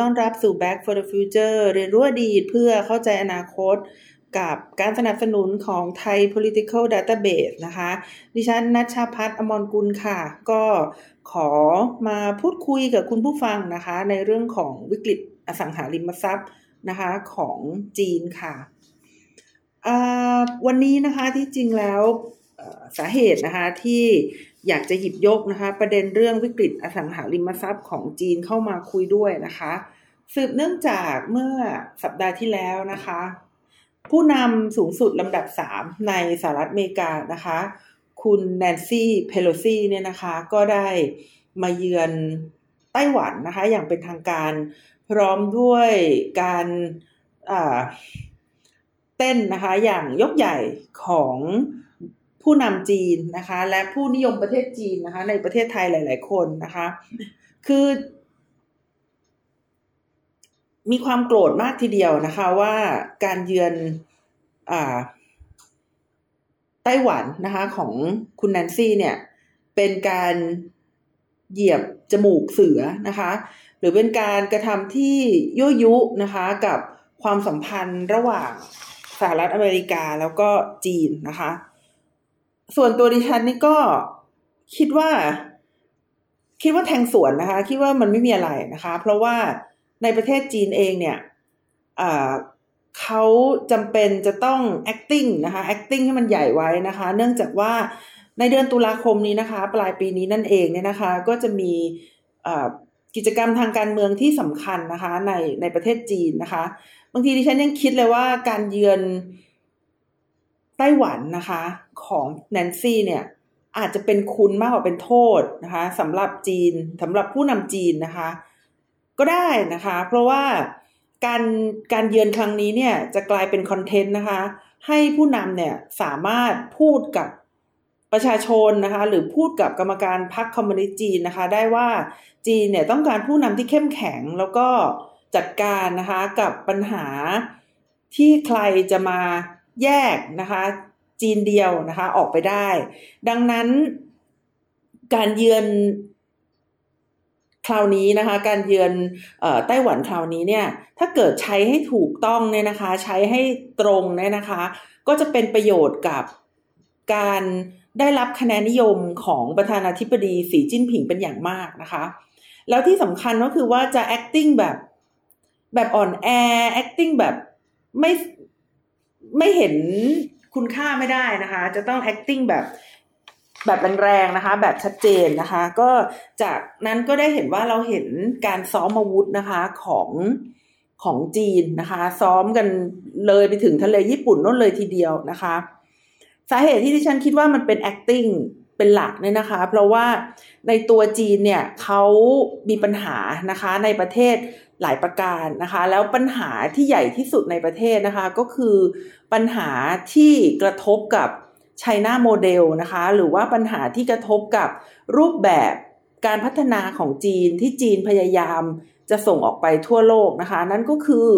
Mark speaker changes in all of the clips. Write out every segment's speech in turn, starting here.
Speaker 1: ต้อนรับสู่ Back for the Future เรียนรู้อดีตเพื่อเข้าใจอนาคตกับการสนับสนุนของไทย Political Database นะคะ ดิฉันนัชชาพัฒน์อมรกุลค่ะ ก็ขอมาพูดคุยกับคุณผู้ฟังนะคะ ในเรื่องของวิกฤตอสังหาริมทรัพย์นะคะของจีนค่ะวันนี้นะคะที่จริงแล้วสาเหตุนะคะที่ อยากจะหยิบยกนะคะ ประเด็นเรื่องวิกฤตอสังหาริมทรัพย์ของจีนเข้ามาคุยด้วยนะคะ สืบเนื่องจากเมื่อสัปดาห์ที่แล้วนะคะ ผู้นำสูงสุดลำดับสามในสหรัฐอเมริกานะคะ คุณแนนซี่เพโลซีเนี่ยนะคะก็ได้มาเยือนไต้หวันนะคะ อย่างเป็นทางการพร้อมด้วยการเต้นนะคะอย่างยกใหญ่ของ ผู้นำจีนนะคะ และผู้นิยมประเทศจีนนะคะ ในประเทศไทยหลาย ๆ คนนะคะ คือ มีความโกรธมากทีเดียวนะคะ ว่าการเยือนอ่าไต้หวันนะคะ ของคุณแนนซี่เนี่ย เป็นการเหยียบจมูกเสือนะคะ หรือเป็นการกระทำที่ยั่วยุนะคะกับความสัมพันธ์ระหว่างสหรัฐอเมริกาแล้วก็จีนนะคะ ส่วนตัวดิฉันนี่ก็คิดว่า คิดว่าแทงสวนนะคะ คิดว่ามันไม่มีอะไรนะคะ เพราะว่าในประเทศจีนเองเนี่ยเขาจำเป็นจะต้อง acting นะคะ acting ให้มันใหญ่ไว้นะคะ เนื่องจากว่าในเดือนตุลาคมนี้นะคะ ปลายปีนี้นั่นเองเนี่ยนะคะ ก็จะมีกิจกรรมทางการเมืองที่สำคัญนะคะ ในในประเทศจีนนะคะ บางทีดิฉันยังคิดเลยว่าการเยือน ไต้หวันนะคะของแนนซี่เนี่ยอาจจะเป็นคุณมากกว่าเป็นโทษนะคะสำหรับจีนสำหรับผู้นำจีนนะคะ ก็ได้นะคะ เพราะว่าการการเยือนครั้งนี้เนี่ยจะกลายเป็นคอนเทนต์นะคะ ให้ผู้นำเนี่ยสามารถพูดกับประชาชนนะคะ หรือพูดกับกรรมการพรรคคอมมิวนิสต์จีนนะคะ ได้ว่าจีนเนี่ยต้องการผู้นำที่เข้มแข็งแล้วก็จัดการนะคะกับปัญหาที่ใครจะมา แยกนะคะจีนเดียวนะคะออกไปได้ ดังนั้นการเยือนคราวนี้นะคะการเยือนไต้หวันคราวนี้เนี่ยถ้าเกิดใช้ให้ถูกต้องเนี่ยนะคะใช้ให้ตรงเนี่ยนะคะ ก็จะเป็นประโยชน์กับการได้รับคะแนนนิยมของประธานาธิบดีสีจิ้นผิงเป็นอย่างมากนะคะ แล้วที่สำคัญก็คือว่าจะ acting แบบแบบอ่อนแอ acting แบบไม่ ไม่เห็นคุณค่าไม่ได้นะคะ จะต้อง acting แบบแบบแรงๆนะคะ แบบชัดเจนนะคะ ก็จากนั้นก็ได้เห็นว่าเราเห็นการซ้อมอาวุธนะคะของของจีนนะคะ ซ้อมกันเลยไปถึงทะเลญี่ปุ่นนั่นเลยทีเดียวนะคะ สาเหตุที่ที่ฉันคิดว่ามันเป็น acting เป็นหลักเนี่ยนะคะ เพราะว่าในตัวจีนเนี่ยเขามีปัญหานะคะในประเทศหลายประการนะคะ แล้วปัญหาที่ใหญ่ที่สุดในประเทศนะคะ ก็คือปัญหาที่กระทบกับไชน่าโมเดลนะคะ หรือว่าปัญหาที่กระทบกับรูปแบบการพัฒนาของจีนที่จีนพยายามจะส่งออกไปทั่วโลกนะคะ นั่นก็คือ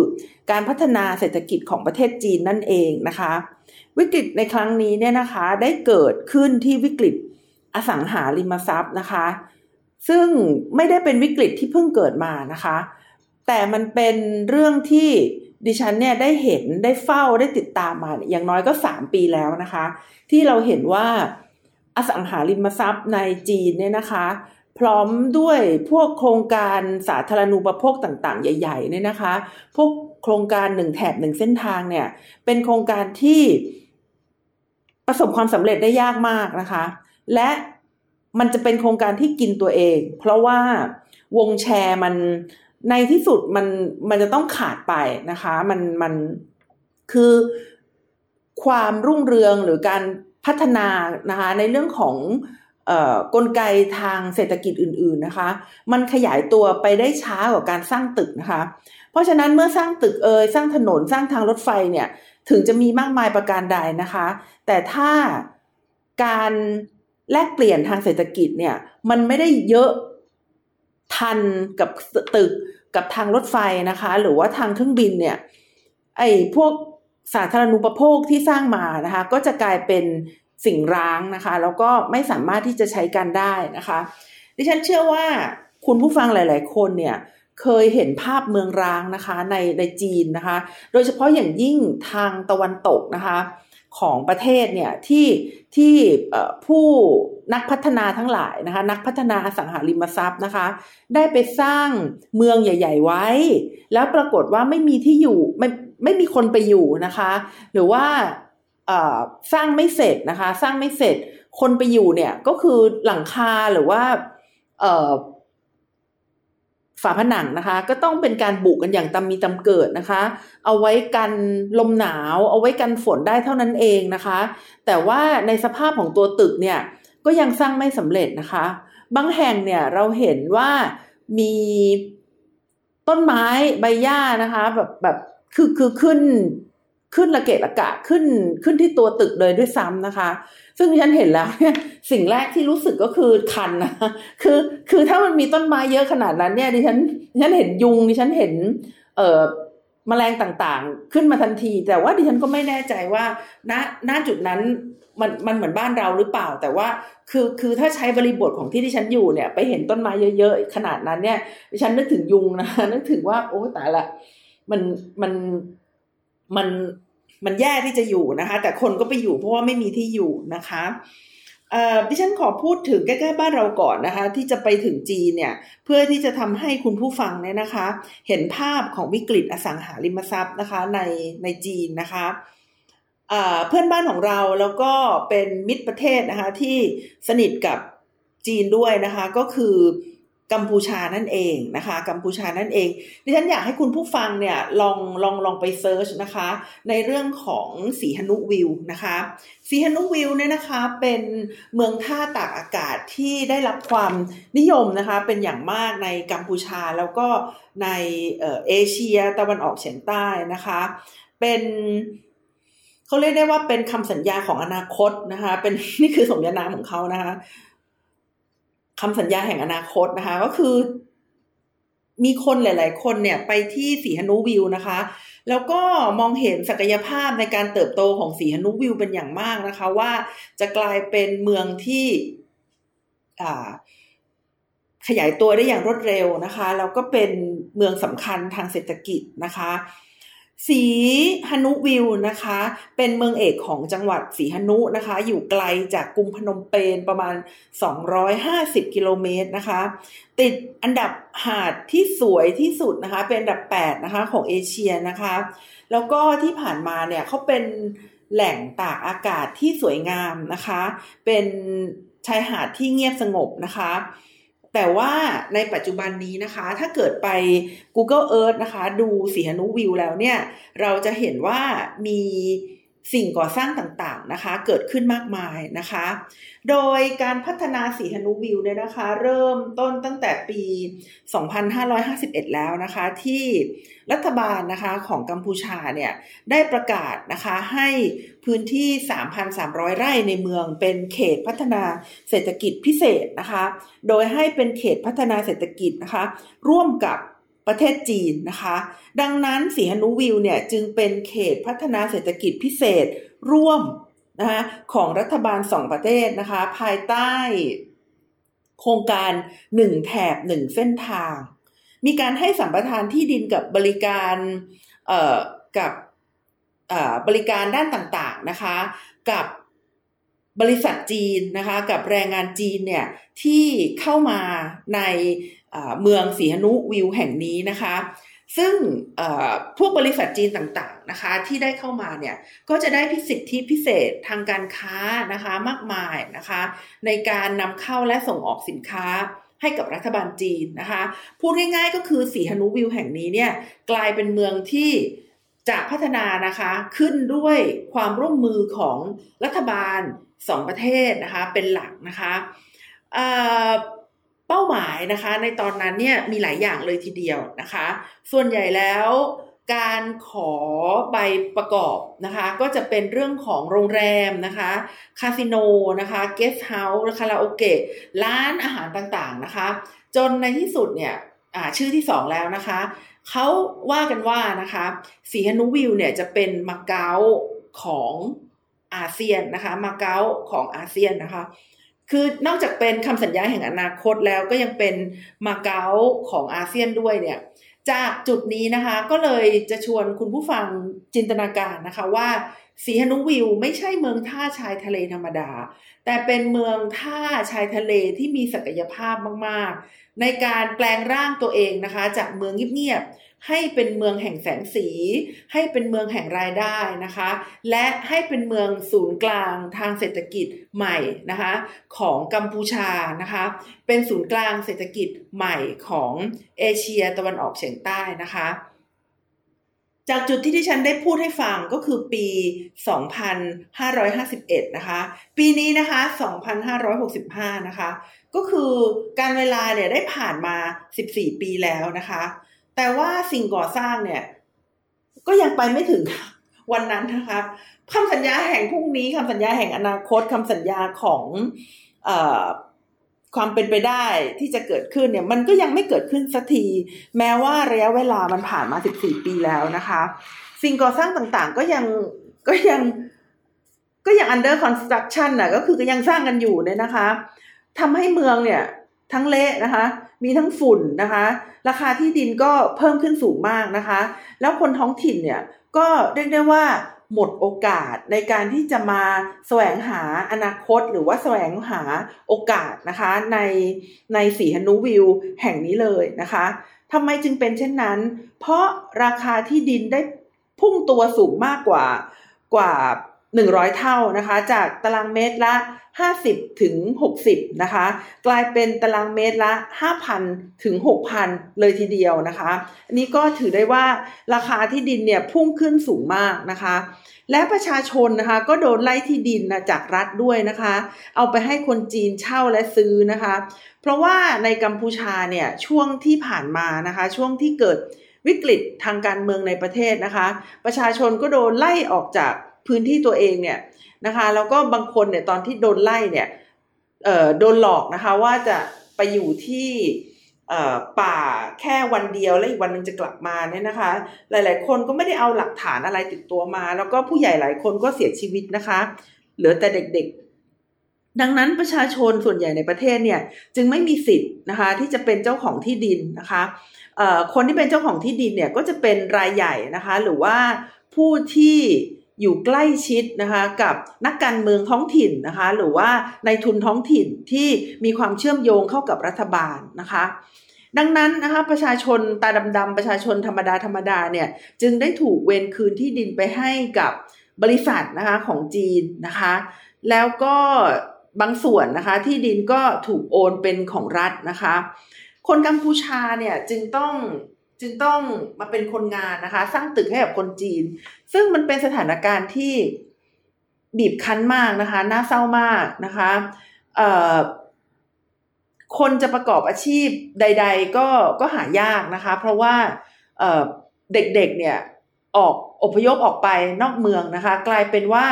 Speaker 1: การพัฒนาเศรษฐกิจของประเทศจีนนั่นเองนะคะ วิกฤตในครั้งนี้เนี่ยนะคะได้เกิดขึ้นที่วิกฤตอสังหาริมทรัพย์นะคะ ซึ่งไม่ได้เป็นวิกฤตที่เพิ่งเกิดมานะคะ แต่มันเป็นเรื่องที่ดิฉันเนี่ยได้เห็นได้เฝ้าได้ติดตามมาอย่างน้อยก็สามปีแล้วนะคะ ที่เราเห็นว่าอสังหาริมทรัพย์ในจีนเนี่ยนะคะ พร้อมด้วยพวกโครงการสาธารณูปโภคต่างๆ ใหญ่ๆเนี่ยนะคะ พวกโครงการหนึ่งแถบหนึ่งเส้นทางเนี่ย เป็นโครงการที่ประสบความสำเร็จได้ยากมากนะคะ และมันจะเป็นโครงการที่กินตัวเอง เพราะว่าวงแชร์มัน ในที่สุดมันมันจะต้องขาดไปนะคะ มันมันคือความรุ่งเรืองหรือการพัฒนานะคะในเรื่องของกลไกทางเศรษฐกิจอื่น ๆนะคะ มันขยายตัวไปได้ช้ากว่าการสร้างตึกนะคะ เพราะฉะนั้นเมื่อสร้างตึกเอยสร้างถนนสร้างทางรถไฟเนี่ยถึงจะมีมากมายประการใดนะคะ แต่ถ้าการแลกเปลี่ยนทางเศรษฐกิจเนี่ยมันไม่ได้เยอะ ทันกับตึกกับทางรถไฟนะคะ หรือว่าทางเครื่องบินเนี่ยไอ้พวกสาธารณูปโภคที่สร้างมานะคะ ก็จะกลายเป็นสิ่งร้างนะคะ แล้วก็ไม่สามารถที่จะใช้การได้นะคะ ดิฉันเชื่อว่าคุณผู้ฟังหลาย ๆ คนเนี่ยเคยเห็นภาพเมืองร้างนะคะในในจีนนะคะ โดยเฉพาะอย่างยิ่งทางตะวันตกนะคะ ของประเทศเนี่ยที่ที่ผู้นักพัฒนาทั้งหลายนะคะนักพัฒนาอสังหาริมทรัพย์นะคะ ได้ไปสร้างเมืองใหญ่ ๆ ไว้ แล้วปรากฏว่าไม่มีที่อยู่ไม่ไม่มีคนไปอยู่นะคะ หรือว่าสร้างไม่เสร็จนะคะ สร้างไม่เสร็จคนไปอยู่เนี่ยก็คือหลังคาหรือว่า ฝาผนังนะคะ ก็ต้องเป็นการบุกกันอย่างตำมีตำเกิดนะคะ เอาไว้กันลมหนาว เอาไว้กันฝนได้เท่านั้นเองนะคะ แต่ว่าในสภาพของตัวตึกเนี่ยก็ยังสร้างไม่สำเร็จนะคะ บางแห่งเนี่ยเราเห็นว่ามีต้นไม้ใบหญ้านะคะ แบบแบบคือคือขึ้น ขึ้นระเกะระกะขึ้นขึ้นที่ตัวตึกเลยด้วยซ้ำนะคะ ซึ่งฉันเห็นแล้วเนี่ยสิ่งแรกที่รู้สึกก็คือคันนะคือคือถ้ามันมีต้นไม้เยอะขนาดนั้นเนี่ยดิฉันดิฉันเห็นยุงดิฉันเห็น เอ่อมแมลงต่างๆ ขึ้นมาทันที แต่ว่าดิฉันก็ไม่แน่ใจว่าณณจุดนั้นมันมันเหมือนบ้านเราหรือเปล่า แต่ว่าคือคือถ้าใช้บริบทของที่ดิฉันอยู่เนี่ย ไปเห็นต้นไม้เยอะๆขนาดนั้นเนี่ยดิฉันนึกถึงยุงนะนึกถึงว่าโอ้ตายละมันมัน มันมันแย่ที่จะอยู่นะคะ แต่คนก็ไปอยู่เพราะว่าไม่มีที่อยู่นะคะดิฉันขอพูดถึงใกล้ๆบ้านเราก่อนนะคะ ที่จะไปถึงจีนเนี่ย เพื่อที่จะทำให้คุณผู้ฟังเนี่ยนะคะ เห็นภาพของวิกฤตอสังหาริมทรัพย์นะคะในในจีนนะคะเพื่อนบ้านของเราแล้วก็เป็นมิตรประเทศนะคะที่สนิทกับจีนด้วยนะคะ ก็คือ กัมพูชานั่นเองนะคะ กัมพูชานั่นเอง ดิฉันอยากให้คุณผู้ฟังเนี่ยลองลองลองไปเซิร์ชนะคะ ในเรื่องของสีหนุวิวนะคะสีหนุวิวเนี่ยนะคะเป็นเมืองท่าตากอากาศที่ได้รับความนิยมนะคะ เป็นอย่างมากในกัมพูชาแล้วก็ในเอเชียตะวันออกเฉียงใต้นะคะ เป็นเขาเรียกได้ว่าเป็นคำสัญญาของอนาคตนะคะ เป็นนี่คือสมญานามของเขานะคะ คำสัญญาแห่งอนาคตนะคะ ก็คือ มีคนหลาย ๆ คนเนี่ย ไปที่สีหนุวิวนะคะ แล้วก็มองเห็นศักยภาพในการเติบโตของสีหนุวิวเป็นอย่างมากนะคะ ว่าจะกลายเป็นเมืองที่ขยายตัวได้อย่างรวดเร็วนะคะ แล้วก็เป็นเมืองสำคัญทางเศรษฐกิจนะคะ สีฮนุวิวนะคะ เป็นเมืองเอกของจังหวัดสีฮนุนะคะ อยู่ไกลจากกรุงพนมเปญประมาณ 250 กิโลเมตรนะคะ ติดอันดับหาดที่สวยที่สุดนะคะ เป็นอันดับ 8 นะคะของเอเชียนะคะ แล้วก็ที่ผ่านมาเนี่ยเขาเป็นแหล่งตากอากาศที่สวยงามนะคะ เป็นชายหาดที่เงียบสงบนะคะ แต่ว่าในปัจจุบันนี้นะคะ ถ้าเกิดไป Google Earth นะคะ ดูสีหนุวิวแล้วเนี่ย เราจะเห็นว่ามี สิ่งก่อสร้างต่างๆนะคะ เกิดขึ้นมากมายนะคะ โดยการพัฒนาสีหนุวิวเนี่ยนะคะ เริ่มต้นตั้งแต่ปี 2551 แล้วนะคะ ที่รัฐบาลนะคะของกัมพูชาเนี่ยได้ประกาศนะคะให้พื้นที่ 3,300 ไร่ในเมืองเป็นเขตพัฒนาเศรษฐกิจพิเศษนะคะ โดยให้เป็นเขตพัฒนาเศรษฐกิจนะคะ ร่วมกับ ประเทศจีนนะคะ ดังนั้นสีหนุวิวเนี่ยจึงเป็นเขตพัฒนาเศรษฐกิจพิเศษร่วมนะคะของรัฐบาลสองประเทศนะคะ ภายใต้โครงการหนึ่งแถบหนึ่งเส้นทาง มีการให้สัมปทานที่ดินกับบริการเอ่อกับบริการด้านต่างๆนะคะ กับบริษัทจีนนะคะ กับแรงงานจีนเนี่ยที่เข้ามาใน เมืองสีหนุวิวแห่งนี้นะคะ ซึ่งพวกบริษัทจีนต่างๆนะคะ ที่ได้เข้ามาเนี่ยก็จะได้พิสิทธิพิเศษทางการค้านะคะมากมายนะคะ ในการนำเข้าและส่งออกสินค้าให้กับรัฐบาลจีนนะคะ พูดง่ายๆก็คือสีหนุวิวแห่งนี้เนี่ยกลายเป็นเมืองที่จะพัฒนานะคะขึ้นด้วยความร่วมมือของรัฐบาลสองประเทศนะคะเป็นหลักนะคะ เป้าหมายนะคะ ในตอนนั้นเนี่ยมีหลายอย่างเลยทีเดียวนะคะ ส่วนใหญ่แล้วการขอใบประกอบนะคะ ก็จะเป็นเรื่องของโรงแรมนะคะคาสิโนนะคะเกสต์เฮาส์คาราโอเกะร้านอาหารต่างๆนะคะ จนในที่สุดเนี่ยชื่อที่สองแล้วนะคะเขาว่ากันว่านะคะสีฮนุวิวเนี่ยจะเป็นมาเก๊าของอาเซียนนะคะมาเก๊าของอาเซียนนะคะ คือนอกจากเป็นคำสัญญาแห่งอนาคตแล้วก็ยังเป็นมาเก๊าของอาเซียนด้วยเนี่ย จากจุดนี้นะคะก็เลยจะชวนคุณผู้ฟังจินตนาการนะคะว่าสีหนุวิวไม่ใช่เมืองท่าชายทะเลธรรมดา แต่เป็นเมืองท่าชายทะเลที่มีศักยภาพมาก ๆ ในการแปลงร่างตัวเองนะคะ จากเมืองเงียบ ให้เป็นเมืองแห่งแสงสี ให้เป็นเมืองแห่งรายได้นะคะ และให้เป็นเมืองศูนย์กลางทางเศรษฐกิจใหม่นะคะของกัมพูชานะคะ เป็นศูนย์กลางเศรษฐกิจใหม่ของเอเชียตะวันออกเฉียงใต้นะคะจากจุดที่ที่ฉันได้พูดให้ฟังก็คือปี 2551 นะคะ ปีนี้นะคะ 2565 นะคะ ก็คือการเวลาเนี่ยได้ผ่านมา 14 ปีแล้วนะคะ แต่ว่าสิ่งก่อสร้างเนี่ย ก็ยังไปไม่ถึงวันนั้นนะคะคำสัญญาแห่งพรุ่งนี้คำสัญญาแห่งอนาคตคำสัญญาของอความเป็นไปได้ที่จะเกิดขึ้นเนี่ย มันก็ยังไม่เกิดขึ้นสักที แม้ว่าระยะเวลามันผ่านมา 14 ปีแล้วนะคะ สิ่งก่อสร้างต่างๆ ก็ยังก็ยังก็ยัง under construction น่ะก็คือก็ยังสร้างกันอยู่เนี่ยนะคะทำให้เมืองเนี่ย ทั้งเละนะคะ มีทั้งฝุ่นนะคะ ราคาที่ดินก็เพิ่มขึ้นสูงมากนะคะ แล้วคนท้องถิ่นเนี่ยก็เรียกได้ว่าหมดโอกาสในการที่จะมาแสวงหาอนาคต หรือว่าแสวงหาโอกาสนะคะในในสีฮนูวิวแห่งนี้เลยนะคะทำไมจึงเป็นเช่นนั้น เพราะราคาที่ดินได้พุ่งตัวสูงมากกว่ากว่า 100 เท่านะคะ จากตารางเมตรละ 50 ถึง 60 นะคะ กลายเป็นตารางเมตรละ 5,000 ถึง 6,000 เลยทีเดียวนะคะอันนี้ก็ถือได้ว่าราคาที่ดินเนี่ยพุ่งขึ้นสูงมากนะคะ และประชาชนนะคะก็โดนไล่ที่ดินนะจากรัฐด้วยนะคะ เอาไปให้คนจีนเช่าและซื้อนะคะ เพราะว่าในกัมพูชาเนี่ยช่วงที่ผ่านมานะคะ ช่วงที่เกิดวิกฤตทางการเมืองในประเทศนะคะ ประชาชนก็โดนไล่ออกจาก พื้นที่ตัวเองเนี่ยนะคะแล้วก็บางคนเนี่ยตอนที่โดนไล่เนี่ยโดนหลอกนะคะว่าจะไปอยู่ที่ป่าแค่วันเดียวแล้วอีกวันหนึ่งจะกลับมาเนี่ยนะคะ หลาย ๆ คนก็ไม่ได้เอาหลักฐานอะไรติดตัวมา แล้วก็ผู้ใหญ่หลายคนก็เสียชีวิตนะคะ เหลือแต่เด็ก ๆ ดังนั้นประชาชนส่วนใหญ่ในประเทศเนี่ยจึงไม่มีสิทธิ์นะคะที่จะเป็นเจ้าของที่ดินนะคะคนที่เป็นเจ้าของที่ดินเนี่ยก็จะเป็นรายใหญ่นะคะ หรือว่าผู้ที่ อยู่ใกล้ชิดนะคะกับนักการเมืองท้องถิ่นนะคะหรือว่าในทุนท้องถิ่นที่มีความเชื่อมโยงเข้ากับรัฐบาลนะคะดังนั้นนะคะประชาชนตาดำๆประชาชนธรรมดาธรรมดาเนี่ยจึงได้ถูกเวนคืนที่ดินไปให้กับบริษัทนะคะของจีนนะคะแล้วก็บางส่วนนะคะที่ดินก็ถูกโอนเป็นของรัฐนะคะ คนกัมพูชาเนี่ยจึงต้อง จึงต้องมาเป็นคนงานนะคะ สร้างตึกให้กับคนจีน ซึ่งมันเป็นสถานการณ์ที่บีบคั้นมากนะคะ น่าเศร้ามากนะคะคนจะประกอบอาชีพใด ๆ ก็ก็หายากนะคะ เพราะว่าเเด็กๆเนี่ยออกอพยพออกไปนอกเมืองนะคะ กลายเป็นว่า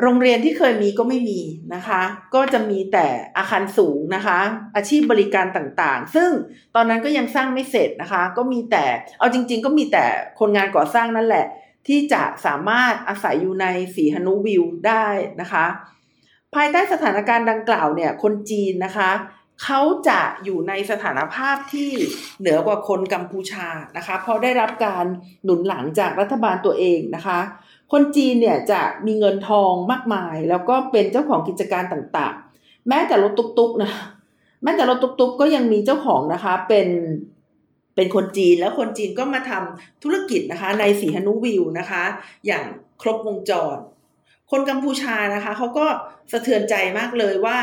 Speaker 1: โรงเรียนที่เคยมีก็ไม่มีนะคะ ก็จะมีแต่อาคารสูงนะคะ อาชีพบริการต่างๆ ซึ่งตอนนั้นก็ยังสร้างไม่เสร็จนะคะ ก็มีแต่เอาจริง ๆ ก็มีแต่คนงานก่อสร้างนั่นแหละ ที่จะสามารถอาศัยอยู่ในสีฮนุวิวได้นะคะ ภายใต้สถานการณ์ดังกล่าวเนี่ยคนจีนนะคะเขาจะอยู่ในสถานภาพที่เหนือกว่าคนกัมพูชานะคะ เพราะได้รับการหนุนหลังจากรัฐบาลตัวเองนะคะ คนจีนเนี่ยจะมีเงินทองมากมาย แล้วก็เป็นเจ้าของกิจการต่างๆ แม้แต่รถตุ๊กๆนะแม้แต่รถตุ๊กๆก็ยังมีเจ้าของนะคะเป็นเป็นคนจีนแล้วคนจีนก็มาทำธุรกิจนะคะ ในสีฮนุวิวนะคะ อย่างครบวงจร คนกัมพูชานะคะเขาก็สะเทือนใจมากเลยว่า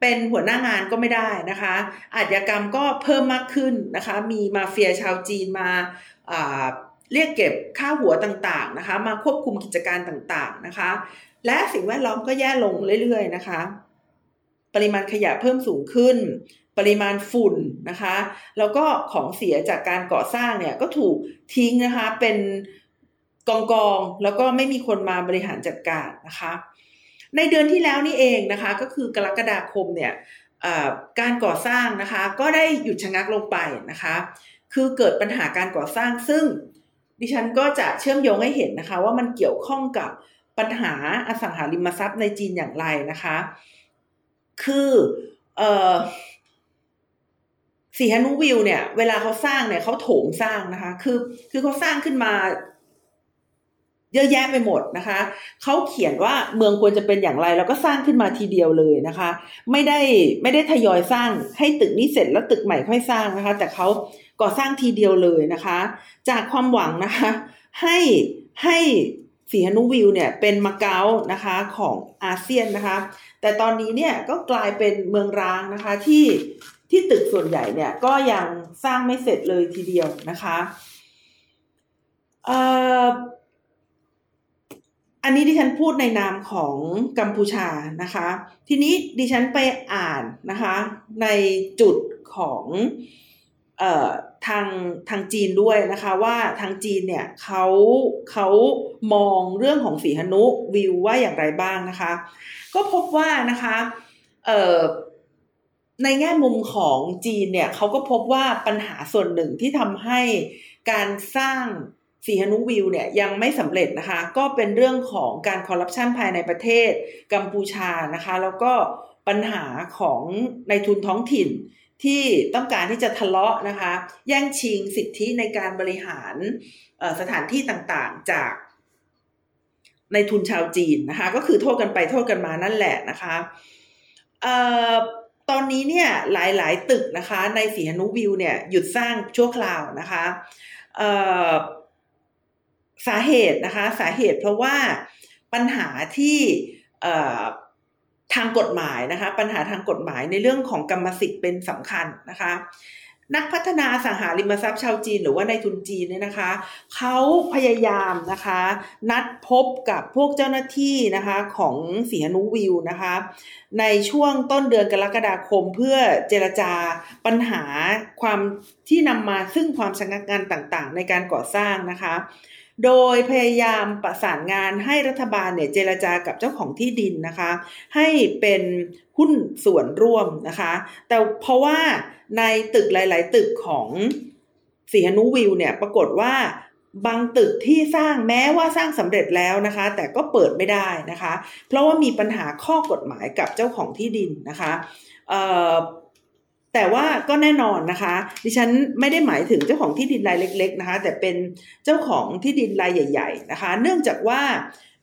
Speaker 1: เป็นหัวหน้างานก็ไม่ได้นะคะอาชญากรรมก็เพิ่มมากขึ้นนะคะ มีมาเฟียชาวจีนมา เรียกเก็บค่าหัวต่างๆนะคะ มาควบคุมกิจการต่างๆนะคะ และสิ่งแวดล้อมก็แย่ลงเรื่อยๆนะคะ ปริมาณขยะเพิ่มสูงขึ้น ปริมาณฝุ่นนะคะ แล้วก็ของเสียจากการก่อสร้างเนี่ยก็ถูกทิ้งนะคะเป็นกองกองแล้วก็ไม่มีคนมาบริหารจัดการนะคะ ในเดือนที่แล้วนี่เองนะคะ ก็คือกรกฎาคมเนี่ยการก่อสร้างนะคะ ก็ได้หยุดชะงักลงไปนะคะ คือเกิดปัญหาการก่อสร้างซึ่ง ดิฉันก็จะเชื่อมโยงให้เห็นนะคะ ว่ามันเกี่ยวข้องกับปัญหาอสังหาริมทรัพย์ในจีนอย่างไรนะคะ คือเออสีฮนุวิวเนี่ย เวลาเขาสร้างเนี่ยเขาโถมสร้างนะคะ คือ คือเขาสร้างขึ้นมา เยอะแยะไปหมดนะคะ เขาเขียนว่าเมืองควรจะเป็นอย่างไร แล้วก็สร้างขึ้นมาทีเดียวเลยนะคะ ไม่ได้ไม่ได้ทยอยสร้างให้ตึกนี้เสร็จแล้วตึกใหม่ค่อยสร้างนะคะ แต่เขา ก่อสร้างทีเดียวเลยนะคะ จากความหวังนะคะ ให้ให้สีฮนุวิวเนี่ยเป็นมาเก๊านะคะของอาเซียนนะคะ แต่ตอนนี้เนี่ยก็กลายเป็นเมืองร้างนะคะที่ที่ตึกส่วนใหญ่เนี่ยก็ยังสร้างไม่เสร็จเลยทีเดียวนะคะอันนี้ดิฉันพูดในนามของกัมพูชานะคะ ทีนี้ดิฉันไปอ่านนะคะในจุดของ ทางทางจีนด้วยนะคะว่าทางจีนเนี่ยเขาเขามองเรื่องของสีหนุวิวว่าอย่างไรบ้างนะคะ ก็พบว่านะคะในแง่มุมของจีนเนี่ยเขาก็พบว่าปัญหาส่วนหนึ่งที่ทำให้การสร้างสีหนุวิวเนี่ยยังไม่สำเร็จนะคะ ก็เป็นเรื่องของการคอร์รัปชันภายในประเทศกัมพูชานะคะ แล้วก็ปัญหาของในทุนท้องถิ่น ที่ต้องการที่จะทะเลาะนะคะ แย่งชิงสิทธิในการบริหารสถานที่ต่างๆจากในทุนชาวจีนนะคะ ก็คือโทษกันไปโทษกันมานั่นแหละนะคะตอนนี้เนี่ยหลายๆตึกนะคะ ในสีหนุวิวเนี่ยหยุดสร้างชั่วคราวนะคะสาเหตุนะคะ สาเหตุเพราะว่าปัญหาที่ ทางกฎหมายนะคะ ปัญหาทางกฎหมายในเรื่องของกรรมสิทธิ์เป็นสำคัญนะคะ นักพัฒนาสังหาริมทรัพย์ชาวจีน หรือว่าในทุนจีนเนี่ยนะคะเขาพยายามนะคะ นัดพบกับพวกเจ้าหน้าที่นะคะของสีหนุวิวนะคะ ในช่วงต้นเดือนกรกฎาคมเพื่อเจรจาปัญหาความที่นำมาซึ่งความชะงักงานต่างๆ ในการก่อสร้างนะคะ โดยพยายามประสานงานให้รัฐบาลเนี่ยเจรจากับเจ้าของที่ดินนะคะ ให้เป็นหุ้นส่วนร่วมนะคะ แต่เพราะว่าในตึกหลาย ๆ ตึกของสีหนุวิวเนี่ยปรากฏว่าบางตึกที่สร้างแม้ว่าสร้างสำเร็จแล้วนะคะ แต่ก็เปิดไม่ได้นะคะ เพราะว่ามีปัญหาข้อกฎหมายกับเจ้าของที่ดินนะคะ แต่ว่าก็แน่นอนนะคะ ดิฉันไม่ได้หมายถึงเจ้าของที่ดินรายเล็ก ๆ นะคะ แต่เป็นเจ้าของที่ดินรายใหญ่ ๆ นะคะ เนื่องจากว่า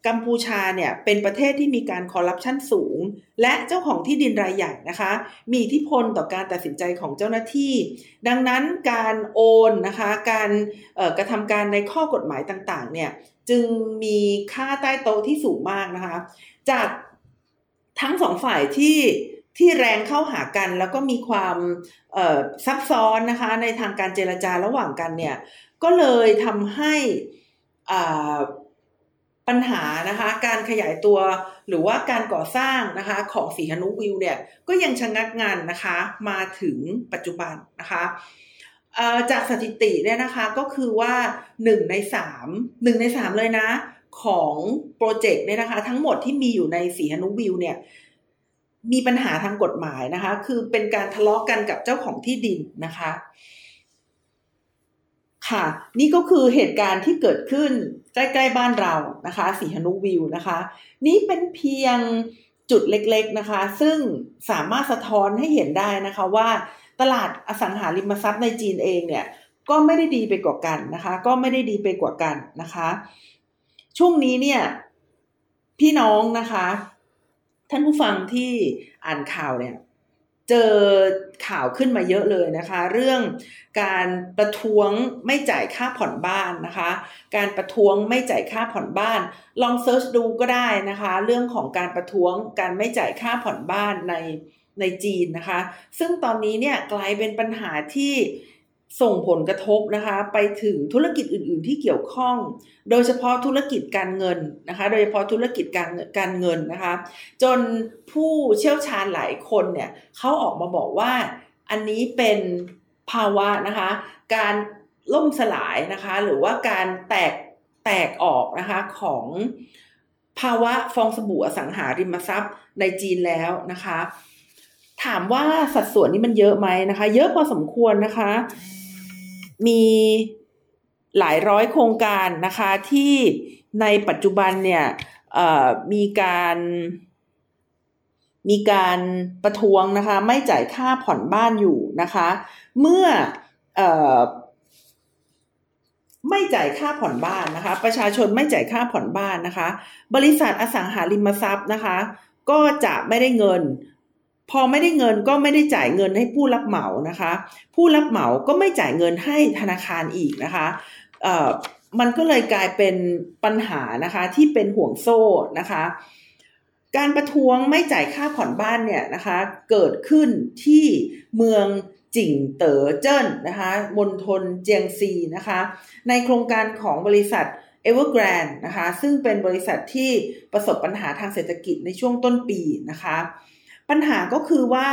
Speaker 1: กัมพูชาเนี่ยเป็นประเทศที่มีการคอร์รัปชันสูง และเจ้าของที่ดินรายใหญ่นะคะ มีอิทธิพลต่อการตัดสินใจของเจ้าหน้าที่ ดังนั้นการโอนนะคะ การกระทำการในข้อกฎหมายต่างๆ เนี่ยจึงมีค่าใต้โต๊ะที่สูงมากนะคะ จากทั้งสองฝ่ายที่ ที่แรงเข้าหากันแล้วก็มีความซับซ้อนนะคะ ในทางการเจรจาระหว่างกันเนี่ย ก็เลยทำให้ปัญหานะคะ การขยายตัวหรือว่าการก่อสร้างนะคะของสีหนุวิวเนี่ย ก็ยังชะงักงานนะคะ มาถึงปัจจุบันนะคะจากสถิติเนี่ยนะคะก็คือว่าหนึ่งในสามหนึ่งในสามเลยนะ ของโปรเจกต์เนี่ยนะคะ ทั้งหมดที่มีอยู่ในสีหนุวิวเนี่ย มีปัญหาทางกฎหมายนะคะ คือเป็นการทะเลาะกกันกับเจ้าของที่ดินนะคะ ค่ะ นี่ก็คือเหตุการณ์ที่เกิดขึ้นใกล้ๆบ้านเรานะคะสีหนุวิวนะคะ นี่เป็นเพียงจุดเล็กๆนะคะ ซึ่งสามารถสะท้อนให้เห็นได้นะคะว่าตลาดอสังหาริมทรัพย์ในจีนเองเนี่ยก็ไม่ได้ดีไปกว่ากันนะคะ ก็ไม่ได้ดีไปกว่ากันนะคะ ช่วงนี้เนี่ยพี่น้องนะคะ ท่านผู้ฟังที่อ่านข่าวเนี่ยเจอข่าวขึ้นมาเยอะเลยนะคะ เรื่องการประท้วงไม่จ่ายค่าผ่อนบ้านนะคะ การประท้วงไม่จ่ายค่าผ่อนบ้าน ลองเซิร์ชดูก็ได้นะคะ เรื่องของการประท้วงการไม่จ่ายค่าผ่อนบ้านในในจีนนะคะ ซึ่งตอนนี้เนี่ยกลายเป็นปัญหาที่ ส่งผลกระทบนะคะไปถึงธุรกิจอื่น ๆ ที่เกี่ยวข้อง โดยเฉพาะธุรกิจการเงินนะคะ โดยเฉพาะธุรกิจการการเงินนะคะ จนผู้เชี่ยวชาญหลายคนเนี่ยเขาออกมาบอกว่าอันนี้เป็นภาวะนะคะ การล่มสลายนะคะ หรือว่าการแตกแตกออกนะคะของภาวะฟองสบู่อสังหาริมทรัพย์ในจีนแล้วนะคะ ถามว่าสัดส่วนนี้มันเยอะไหมนะคะ เยอะพอสมควรนะคะ มีหลายร้อยโครงการนะคะที่ในปัจจุบันเนี่ยมีการมีการประท้วงนะคะไม่จ่ายค่าผ่อนบ้านอยู่นะคะ เมื่ออไม่จ่ายค่าผ่อนบ้านนะคะ ประชาชนไม่จ่ายค่าผ่อนบ้านนะคะ บริษัทอสังหาริมทรัพย์นะคะ ก็จะไม่ได้เงิน พอไม่ได้เงินก็ไม่ได้จ่ายเงินให้ผู้รับเหมานะคะ ผู้รับเหมาก็ไม่จ่ายเงินให้ธนาคารอีกนะคะมันก็เลยกลายเป็นปัญหานะคะที่เป็นห่วงโซ่นะคะ การประท้วงไม่จ่ายค่าผ่อนบ้านเนี่ยนะคะเกิดขึ้นที่เมืองจิ่งเต๋อเจิ้นนะคะมณฑลเจียงซีนะคะ ในโครงการของบริษัท Evergrande นะคะซึ่งเป็นบริษัทที่ประสบปัญหาทางเศรษฐกิจในช่วงต้นปีนะคะ ปัญหาก็คือว่า